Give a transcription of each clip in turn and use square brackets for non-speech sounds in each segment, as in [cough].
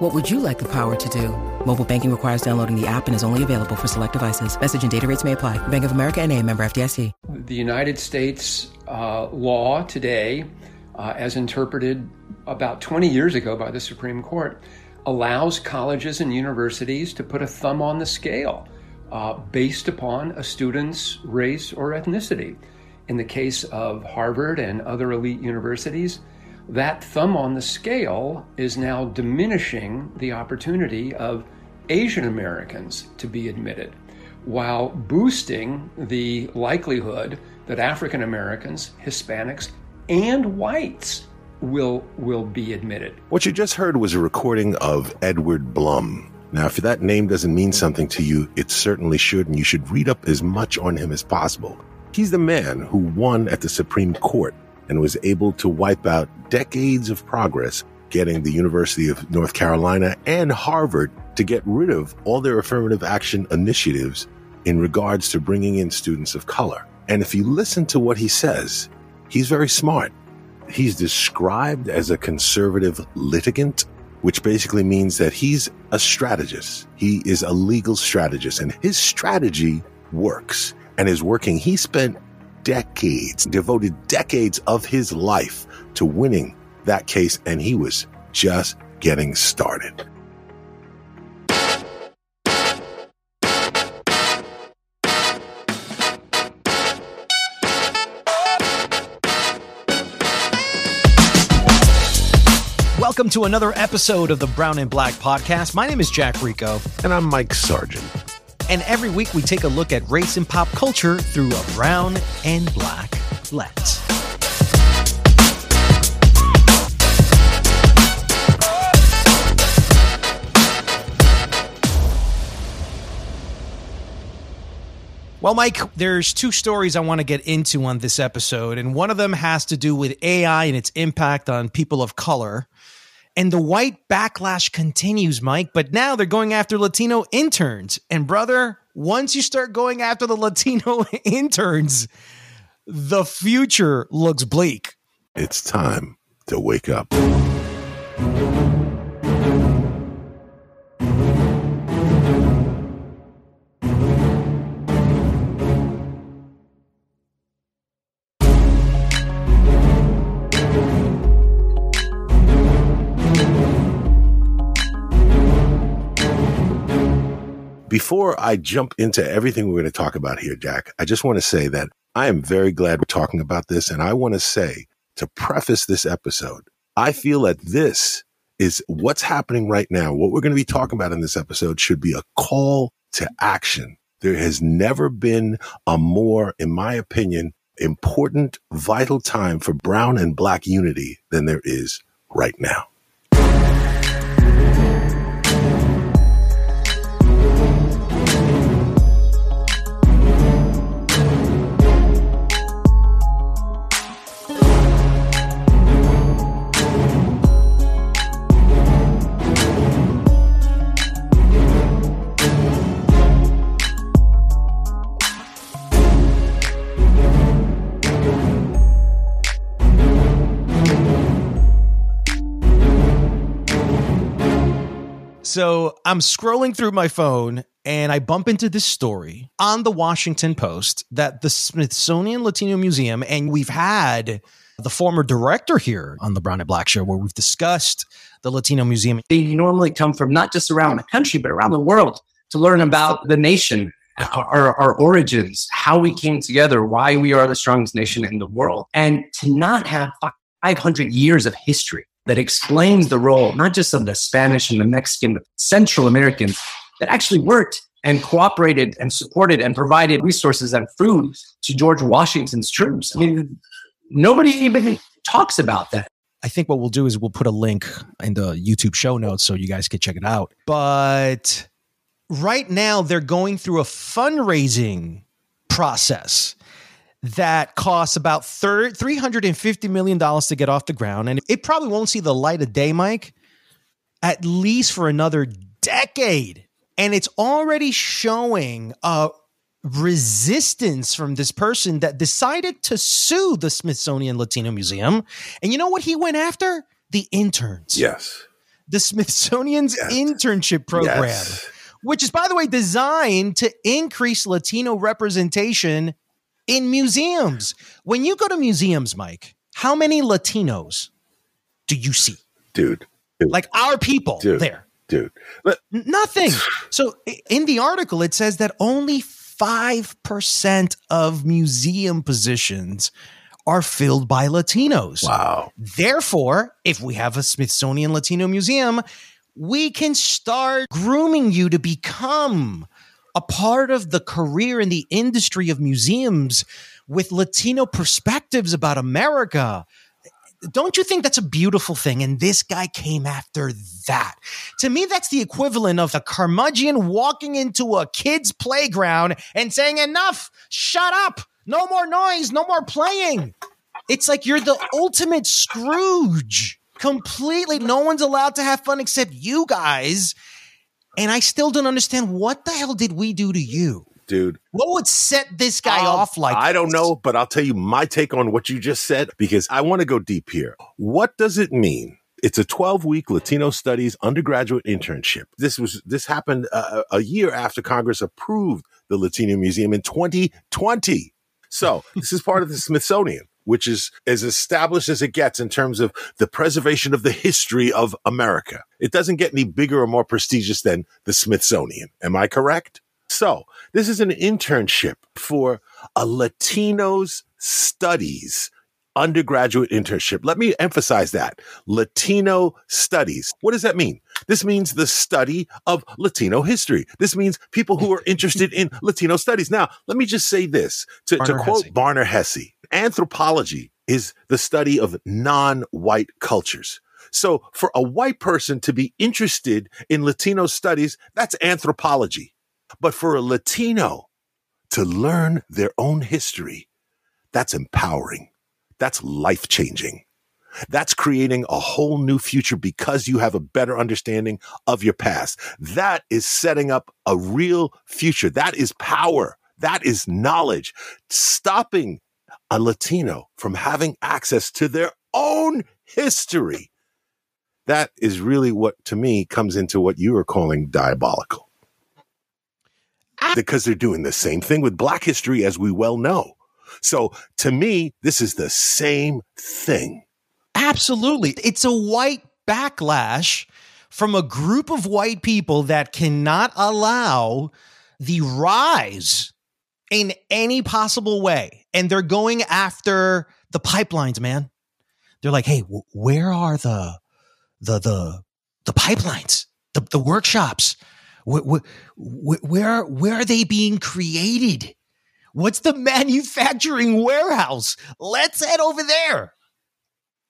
What would you like the power to do? Mobile banking requires downloading the app and is only available for select devices. Message and data rates may apply. Bank of America and a member FDIC. The United States uh, law today, uh, as interpreted about 20 years ago by the Supreme Court, allows colleges and universities to put a thumb on the scale uh, based upon a student's race or ethnicity. In the case of Harvard and other elite universities, that thumb on the scale is now diminishing the opportunity of Asian Americans to be admitted, while boosting the likelihood that African Americans, Hispanics, and whites will will be admitted. What you just heard was a recording of Edward Blum. Now, if that name doesn't mean something to you, it certainly should, and you should read up as much on him as possible. He's the man who won at the Supreme Court and was able to wipe out decades of progress getting the University of North Carolina and Harvard to get rid of all their affirmative action initiatives in regards to bringing in students of color. And if you listen to what he says, he's very smart. He's described as a conservative litigant, which basically means that he's a strategist. He is a legal strategist and his strategy works and is working. He spent decades, devoted decades of his life to winning that case, and he was just getting started. Welcome to another episode of the Brown and Black podcast. My name is Jack Rico. And I'm Mike Sargent. And every week we take a look at race and pop culture through a brown and black lens. Well, Mike, there's two stories I want to get into on this episode, and one of them has to do with AI and its impact on people of color. And the white backlash continues, Mike, but now they're going after Latino interns. And brother, once you start going after the Latino [laughs] interns, the future looks bleak. It's time to wake up. Before I jump into everything we're going to talk about here, Jack, I just want to say that I am very glad we're talking about this. And I want to say, to preface this episode, I feel that this is what's happening right now. What we're going to be talking about in this episode should be a call to action. There has never been a more, in my opinion, important, vital time for brown and black unity than there is right now. So I'm scrolling through my phone and I bump into this story on the Washington Post that the Smithsonian Latino Museum, and we've had the former director here on the Brown and Black Show where we've discussed the Latino Museum. They normally come from not just around the country, but around the world to learn about the nation, our, our origins, how we came together, why we are the strongest nation in the world. And to not have 500 years of history that explains the role, not just of the Spanish and the Mexican, but Central Americans that actually worked and cooperated and supported and provided resources and food to George Washington's troops. I mean, nobody even talks about that. I think what we'll do is we'll put a link in the YouTube show notes so you guys can check it out. But right now, they're going through a fundraising process that costs about thir- $350 million to get off the ground. And it probably won't see the light of day, Mike, at least for another decade. And it's already showing a resistance from this person that decided to sue the Smithsonian Latino Museum. And you know what he went after? The interns. Yes. The Smithsonian's yes. internship program. Yes. Which is, by the way, designed to increase Latino representation in museums. When you go to museums, Mike, how many Latinos do you see? Dude. dude like our people dude, there. Dude. But, Nothing. So in the article, it says that only 5% of museum positions are filled by Latinos. Wow. Therefore, if we have a Smithsonian Latino Museum, we can start grooming you to become a part of the career in the industry of museums with Latino perspectives about America. Don't you think that's a beautiful thing? And this guy came after that. To me, that's the equivalent of a curmudgeon walking into a kid's playground and saying, Enough, shut up, no more noise, no more playing. It's like you're the ultimate Scrooge. Completely, no one's allowed to have fun except you guys. And I still don't understand what the hell did we do to you? Dude. What would set this guy um, off like I don't know, but I'll tell you my take on what you just said because I want to go deep here. What does it mean? It's a 12 week Latino studies undergraduate internship. This was, this happened uh, a year after Congress approved the Latino Museum in 2020. So this is part of the [laughs] Smithsonian which is as established as it gets in terms of the preservation of the history of America. It doesn't get any bigger or more prestigious than the Smithsonian. Am I correct? So this is an internship for a Latinos studies undergraduate internship. Let me emphasize that Latino studies. What does that mean? This means the study of Latino history. This means people who are interested in [laughs] Latino studies. Now, let me just say this to, to quote Hesse. Barnor Hesse anthropology is the study of non-white cultures. So for a white person to be interested in Latino studies, that's anthropology. But for a Latino to learn their own history, that's empowering. That's life changing. That's creating a whole new future because you have a better understanding of your past. That is setting up a real future. That is power. That is knowledge. Stopping a Latino from having access to their own history. That is really what, to me, comes into what you are calling diabolical. Ah. Because they're doing the same thing with Black history, as we well know. So to me, this is the same thing. Absolutely. It's a white backlash from a group of white people that cannot allow the rise in any possible way. And they're going after the pipelines, man. They're like, hey, w- where are the the the the pipelines, the the workshops? Where, where where are they being created? What's the manufacturing warehouse? Let's head over there.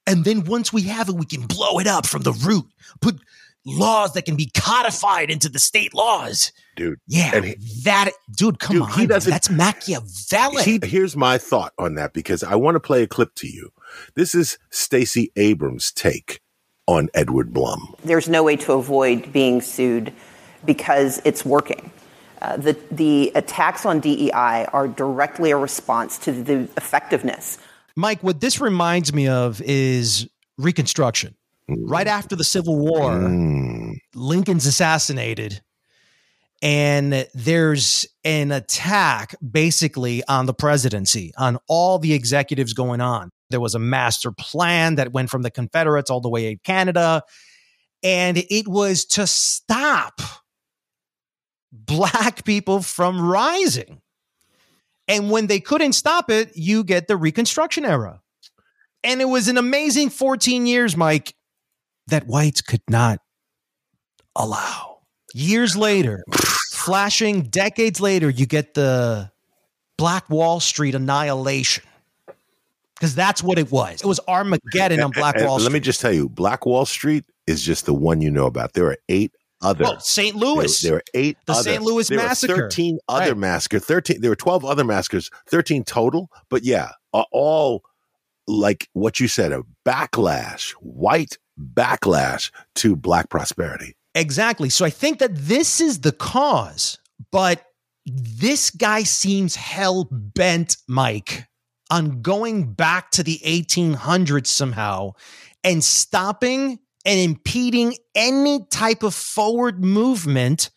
And then once we have it, we can blow it up from the root. Put laws that can be codified into the state laws. Dude. Yeah. He, that dude, come dude, on. He doesn't, that's Machiavelli. He, here's my thought on that because I want to play a clip to you. This is Stacey Abrams' take on Edward Blum. There's no way to avoid being sued because it's working. Uh, the, the attacks on DEI are directly a response to the effectiveness. Mike, what this reminds me of is Reconstruction right after the Civil War, mm. Lincoln's assassinated, and there's an attack basically on the presidency, on all the executives going on. There was a master plan that went from the Confederates all the way to Canada, and it was to stop black people from rising. And when they couldn't stop it, you get the Reconstruction era. And it was an amazing 14 years, Mike that whites could not allow. Years later, [sighs] flashing decades later, you get the Black Wall Street annihilation. Because that's what it was. It was Armageddon on Black Wall Street. Let me just tell you, Black Wall Street is just the one you know about. There are eight other. Oh, well, St. Louis. There, there were eight. The other, St. Louis massacre. Thirteen other Right. massacre. Thirteen. There were twelve other massacres. Thirteen total. But yeah, all like what you said, a backlash, white backlash to black prosperity. Exactly. So I think that this is the cause, but this guy seems hell bent, Mike, on going back to the 1800s somehow and stopping and impeding any type of forward movement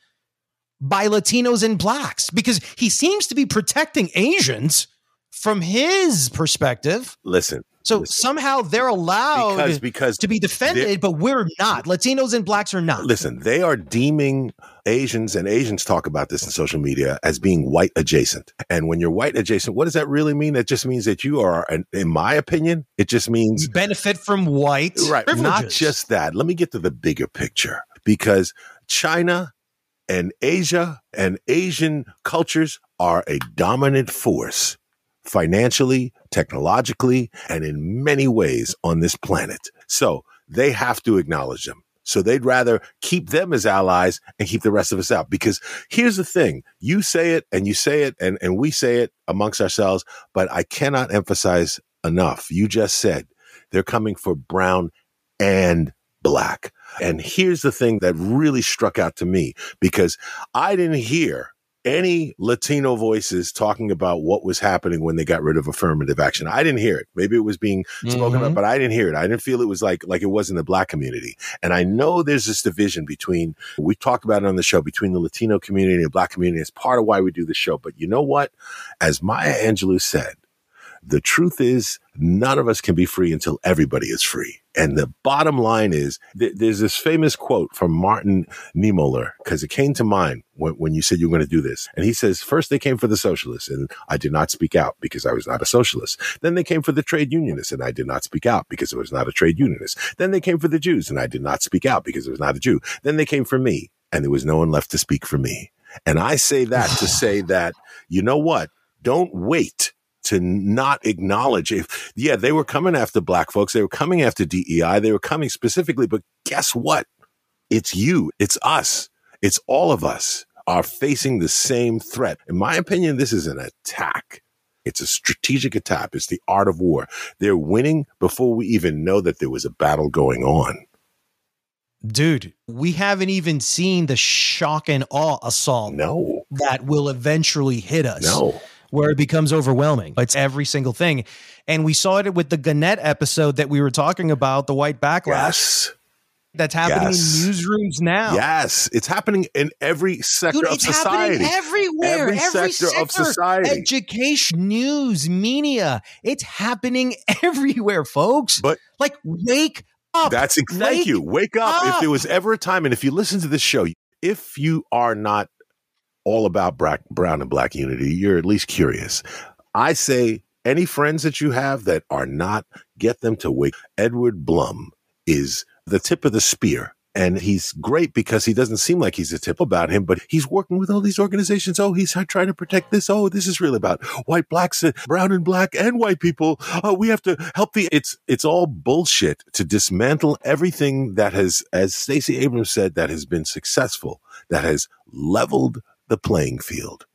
by Latinos and blacks because he seems to be protecting Asians from his perspective. Listen, So somehow they're allowed because because to be defended, but we're not. Latinos and blacks are not. Listen, they are deeming Asians, and Asians talk about this in social media as being white adjacent. And when you're white adjacent, what does that really mean? It just means that you are, in my opinion, it just means benefit from white right. Not just that. Let me get to the bigger picture because China and Asia and Asian cultures are a dominant force financially, technologically, and in many ways on this planet. So they have to acknowledge them. So they'd rather keep them as allies and keep the rest of us out. Because here's the thing you say it and you say it and, and we say it amongst ourselves, but I cannot emphasize enough. You just said they're coming for brown and black. And here's the thing that really struck out to me because I didn't hear any Latino voices talking about what was happening when they got rid of affirmative action. I didn't hear it. Maybe it was being spoken Mhm. about, but I didn't hear it. I didn't feel it was like like it was in the black community. And I know there's this division between we talked about it on the show between the Latino community and the black community. It's part of why we do the show. But you know what? As Maya Angelou said, the truth is none of us can be free until everybody is free. And the bottom line is th- there's this famous quote from Martin Niemöller because it came to mind when, when you said you were going to do this. And he says, first they came for the socialists and I did not speak out because I was not a socialist. Then they came for the trade unionists and I did not speak out because I was not a trade unionist. Then they came for the Jews and I did not speak out because I was not a Jew. Then they came for me and there was no one left to speak for me. And I say that to say that, you know what? Don't wait to not acknowledge if yeah they were coming after black folks they were coming after DEI they were coming specifically but guess what? It's you it's us it's all of us are facing the same threat. In my opinion this is an attack. It's a strategic attack. It's the art of war. They're winning before we even know that there was a battle going on. Dude, we haven't even seen the shock and awe assault no. that will eventually hit us. no Where it becomes overwhelming. It's every single thing. And we saw it with the Gannett episode that we were talking about, the white backlash yes that's happening Yes. in newsrooms now. yes it's happening in every sector Dude, of it's society happening everywhere. Every Every, sector of society. Education, news, media. It's happening [laughs] everywhere, folks. But- like, wake up. That's thank Wake you. Wake up. If there was ever a time, and if you listen to this show, if you are not all about brown and black unity, you're at least curious. I say any friends that you have that are not, get them to wake. Edward Blum is the tip of the spear. And he's great because he doesn't seem like he's a tip about him, but he's working with all these organizations. Oh, he's trying to protect this. Oh, this is really about white, blacks, brown and black and white people. Oh, we have to help the, it's, it's all bullshit to dismantle everything that has, as Stacey Abrams said, that has been successful, that has leveled the playing field.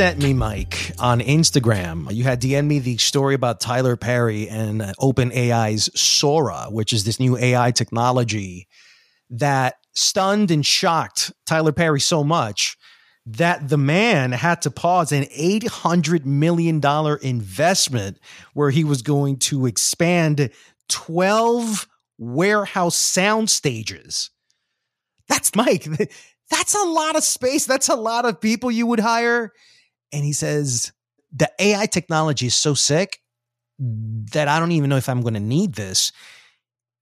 Sent me, Mike, on Instagram. You had DM'd me the story about Tyler Perry and uh, OpenAI's Sora, which is this new AI technology that stunned and shocked Tyler Perry so much that the man had to pause an $800 million investment where he was going to expand 12 warehouse sound stages. That's Mike. [laughs] That's a lot of space. That's a lot of people you would hire. And he says, the AI technology is so sick that I don't even know if I'm going to need this.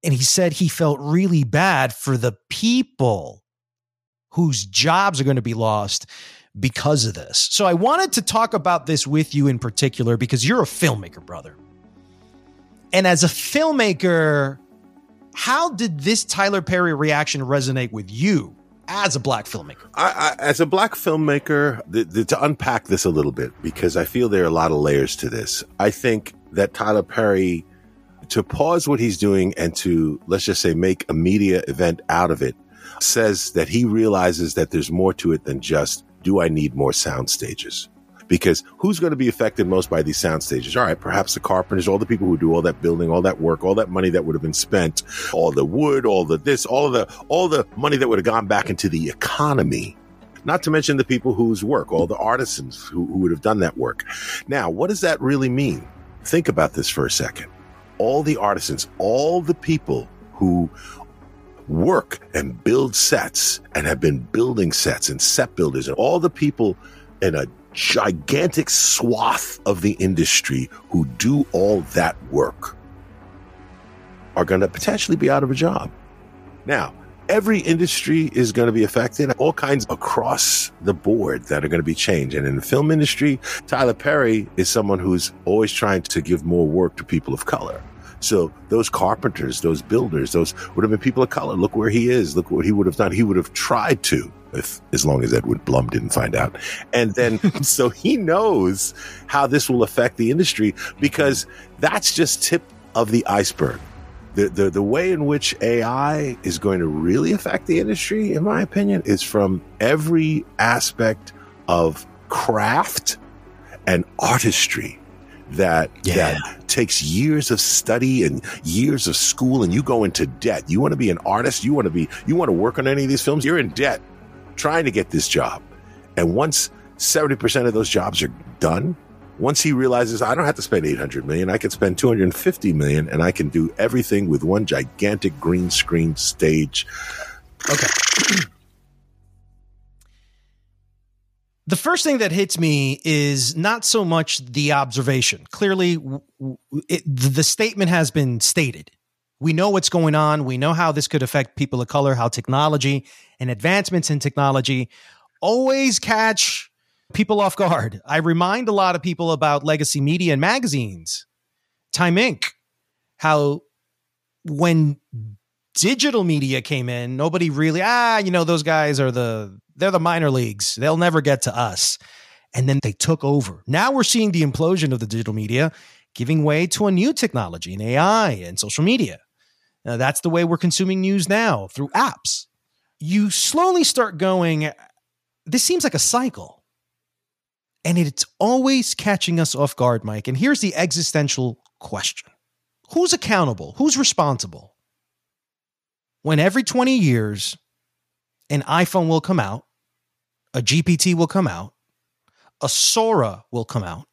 And he said he felt really bad for the people whose jobs are going to be lost because of this. So I wanted to talk about this with you in particular because you're a filmmaker, brother. And as a filmmaker, how did this Tyler Perry reaction resonate with you as a black filmmaker? I, I, as a black filmmaker, the, the, to unpack this a little bit, because I feel there are a lot of layers to this. I think that Tyler Perry, to pause what he's doing and to, let's just say, make a media event out of it, says that he realizes that there's more to it than just, do I need more sound stages? Because who's going to be affected most by these sound stages? All right, perhaps the carpenters, all the people who do all that building, all that work, all that money that would have been spent, all the wood, all the this, all the all the money that would have gone back into the economy. Not to mention the people whose work, all the artisans who, who would have done that work. Now, what does that really mean? Think about this for a second. All the artisans, all the people who work and build sets and have been building sets and set builders and all the people in a gigantic swath of the industry who do all that work are going to potentially be out of a job. Now, every industry is going to be affected, all kinds across the board that are going to be changed. And in the film industry, Tyler Perry is someone who's always trying to give more work to people of color. So those carpenters, those builders, those would have been people of color. Look where he is. Look what he would have done. He would have tried to, if as long as Edward Blum didn't find out. And then [laughs] so he knows how this will affect the industry because that's just tip of the iceberg. The, the, the way in which AI is going to really affect the industry, in my opinion, is from every aspect of craft and artistry that yeah. that takes years of study and years of school and you go into debt. You want to be an artist, you want to be you want to work on any of these films, you're in debt trying to get this job. And once 70% of those jobs are done, once he realizes I don't have to spend 800 million, I can spend 250 million and I can do everything with one gigantic green screen stage. Okay. [clears throat] the first thing that hits me is not so much the observation. Clearly, it, the statement has been stated. We know what's going on. We know how this could affect people of color, how technology and advancements in technology always catch people off guard. I remind a lot of people about legacy media and magazines, Time Inc., how when digital media came in, nobody really, ah, you know, those guys are the they're the minor leagues. They'll never get to us. And then they took over. Now we're seeing the implosion of the digital media giving way to a new technology in AI and social media. Now, that's the way we're consuming news now through apps. You slowly start going, this seems like a cycle. And it's always catching us off guard, Mike. And here's the existential question Who's accountable? Who's responsible? When every 20 years, an iPhone will come out a GPT will come out, a Sora will come out.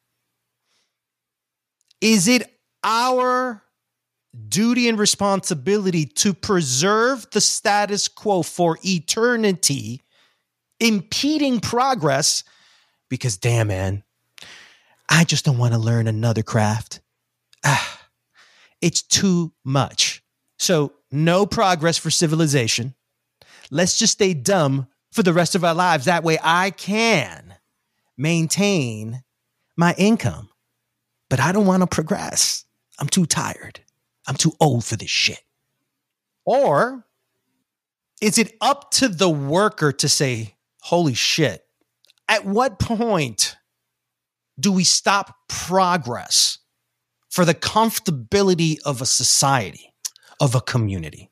Is it our duty and responsibility to preserve the status quo for eternity, impeding progress? Because, damn, man, I just don't want to learn another craft. Ah, it's too much. So, no progress for civilization. Let's just stay dumb for the rest of our lives. That way I can maintain my income. But I don't want to progress. I'm too tired. I'm too old for this shit. Or is it up to the worker to say, holy shit, at what point do we stop progress for the comfortability of a society, of a community?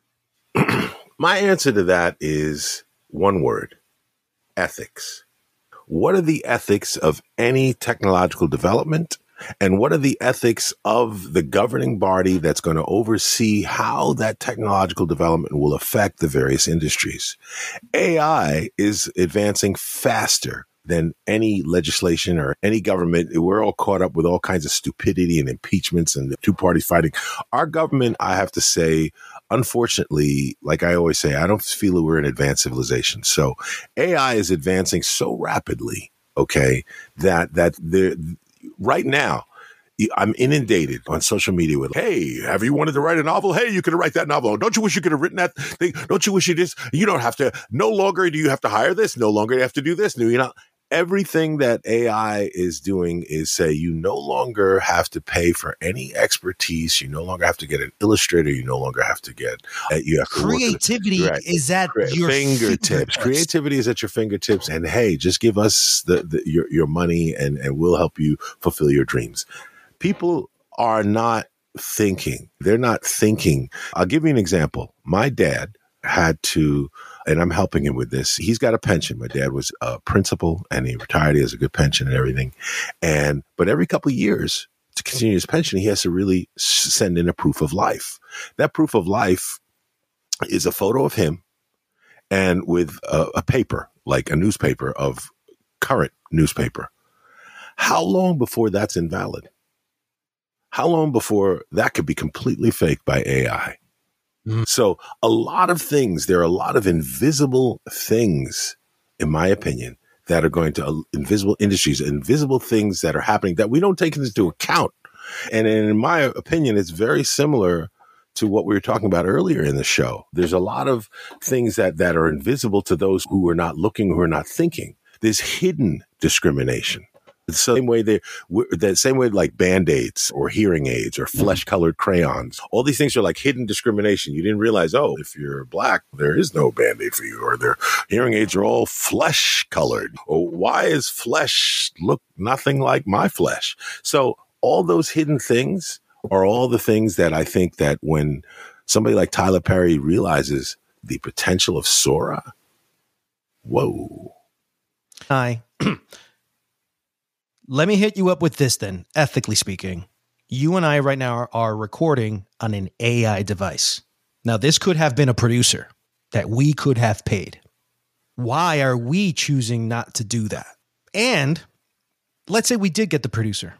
[clears throat] My answer to that is one word ethics. What are the ethics of any technological development? And what are the ethics of the governing body that's going to oversee how that technological development will affect the various industries? AI is advancing faster than any legislation or any government. We're all caught up with all kinds of stupidity and impeachments and two parties fighting. Our government, I have to say, unfortunately, like I always say, I don't feel that we're an advanced civilization. So AI is advancing so rapidly, okay, that that the right now, I'm inundated on social media with, "Hey, have you wanted to write a novel? Hey, you could write that novel. Oh, don't you wish you could have written that thing? Don't you wish you just? You don't have to. No longer do you have to hire this. No longer do you have to do this. No, you know." Everything that AI is doing is say you no longer have to pay for any expertise. You no longer have to get an illustrator. You no longer have to get uh, you have creativity right. is at your fingertips. fingertips. Creativity is at your fingertips, and hey, just give us the, the your your money, and and we'll help you fulfill your dreams people are not thinking. They're not thinking. I'll give you an example. My dad had to, and I'm helping him with this. He's got a pension. My dad was a principal and he retired. He has a good pension and everything. And, but every couple years to continue his pension, he has to really send in a proof of life. That proof of life is a photo of him and with a, a paper, like a newspaper of current newspaper. How long before that's invalid? How long before that could be completely faked by AI? Mm. So a lot of things, there are a lot of invisible things, in my opinion, that are going to uh, invisible industries, invisible things that are happening that we don't take into account. And in my opinion, it's very similar to what we were talking about earlier in the show. There's a lot of things that, that are invisible to those who are not looking, who are not thinking. There's hidden discrimination. The same way they, the same way like band aids or hearing aids or mm-hmm. flesh colored crayons. All these things are like hidden discrimination. You didn't realize, oh, if you're black, there is no band aid for you, or their hearing aids are all flesh colored. Or oh, why is flesh look nothing like my flesh? So all those hidden things are all the things that I think that when somebody like Tyler Perry realizes the potential of Sora, whoa. Hi. [clears throat] Let me hit you up with this then, ethically speaking. You and I right now are recording on an AI device. Now, this could have been a producer that we could have paid. Why are we choosing not to do that? And let's say we did get the producer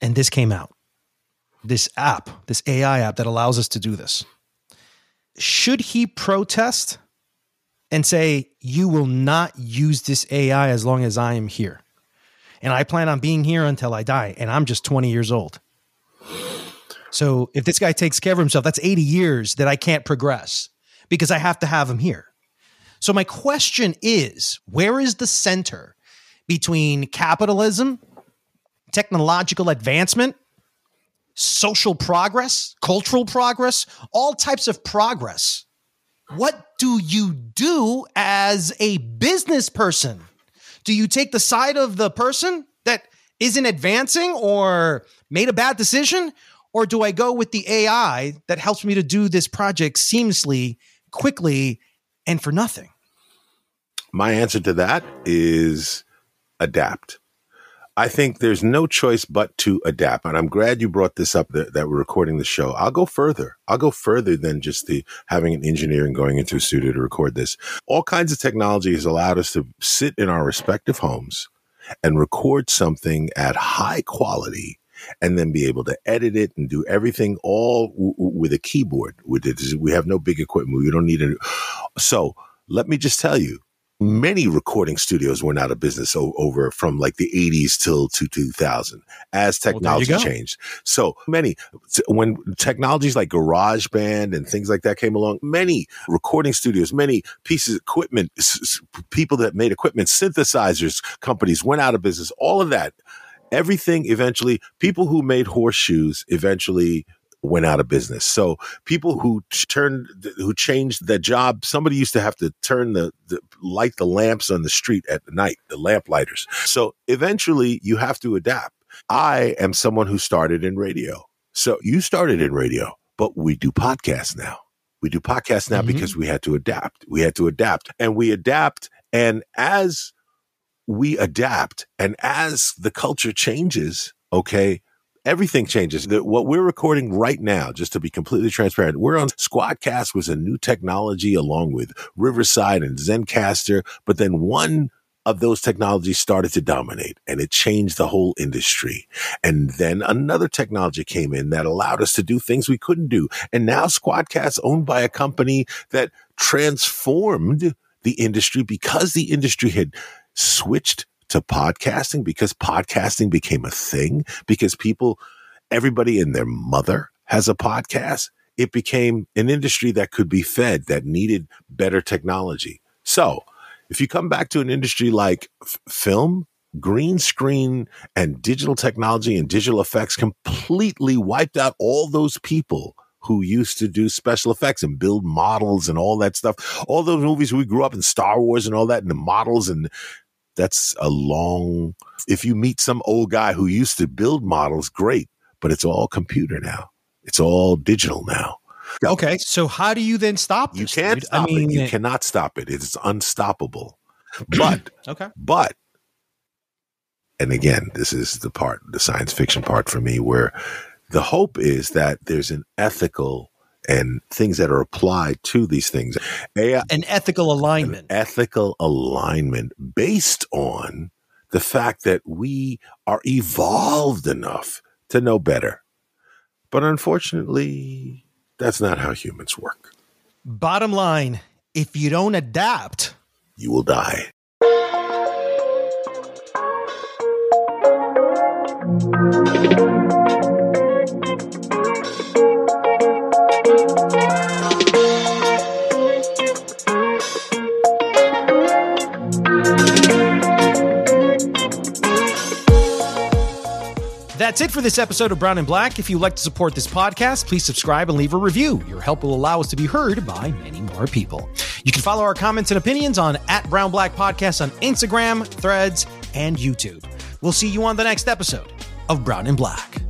and this came out this app, this AI app that allows us to do this. Should he protest and say, You will not use this AI as long as I am here? And I plan on being here until I die, and I'm just 20 years old. So if this guy takes care of himself, that's 80 years that I can't progress because I have to have him here. So my question is, where is the center between capitalism, technological advancement, social progress, cultural progress, all types of progress? What do you do as a business person? Do you take the side of the person that isn't advancing or made a bad decision? Or do I go with the AI that helps me to do this project seamlessly, quickly, and for nothing? My answer to that is adapt. I think there's no choice but to adapt. And I'm glad you brought this up that, that, we're recording the show. I'll go further. I'll go further than just the having an engineer and going into a studio to record this. All kinds of technology has allowed us to sit in our respective homes and record something at high quality and then be able to edit it and do everything all w- with a keyboard with it. We have no big equipment. We don't need it. So let me just tell you, many recording studios went out of business o- over from like the 80s till to 2000 as technology well, changed. So many, when technologies like GarageBand and things like that came along, many recording studios, many pieces of equipment, s- people that made equipment, synthesizers companies went out of business, all of that. Everything eventually, people who made horseshoes eventually went out of business. So people who turned, who changed their job, somebody used to have to turn the, the, light the lamps on the street at night, the lamp lighters. So eventually you have to adapt. I am someone who started in radio. So you started in radio, but we do podcasts now. We do podcasts now mm-hmm. because we had to adapt. We had to adapt and we adapt. And as we adapt and as the culture changes, okay, everything changes. The, what we're recording right now, just to be completely transparent, we're on Squadcast was a new technology along with Riverside and Zencastr, but then one of those technologies started to dominate and it changed the whole industry. And then another technology came in that allowed us to do things we couldn't do. And now Squadcast owned by a company that transformed the industry because the industry had switched to podcasting because podcasting became a thing because people, everybody and their mother has a podcast. It became an industry that could be fed that needed better technology. So if you come back to an industry like f- film, green screen and digital technology and digital effects completely wiped out all those people who used to do special effects and build models and all that stuff. All those movies we grew up in Star Wars and all that and the models and that's a long if you meet some old guy who used to build models, great, but it's all computer now. It's all digital now. Okay. So how do you then stop You can't dude? stop I mean, it. You cannot stop it. It's unstoppable. [clears throat] But Okay. But, and again, this is the part, the science fiction part for me, where the hope is that there's an ethical and things that are applied to these things. AI, An ethical an alignment. ethical alignment based on the fact that we are evolved enough to know better. But unfortunately, that's not how humans work. Bottom line, if you don't adapt, You will die. That's it for this episode of Brown and Black. If you'd like to support this podcast, please subscribe and leave a review. Your help will allow us to be heard by many more people. You can follow our comments and opinions on at Brown Black Podcast on Instagram, Threads, and YouTube. We'll see you on the next episode of Brown and Black.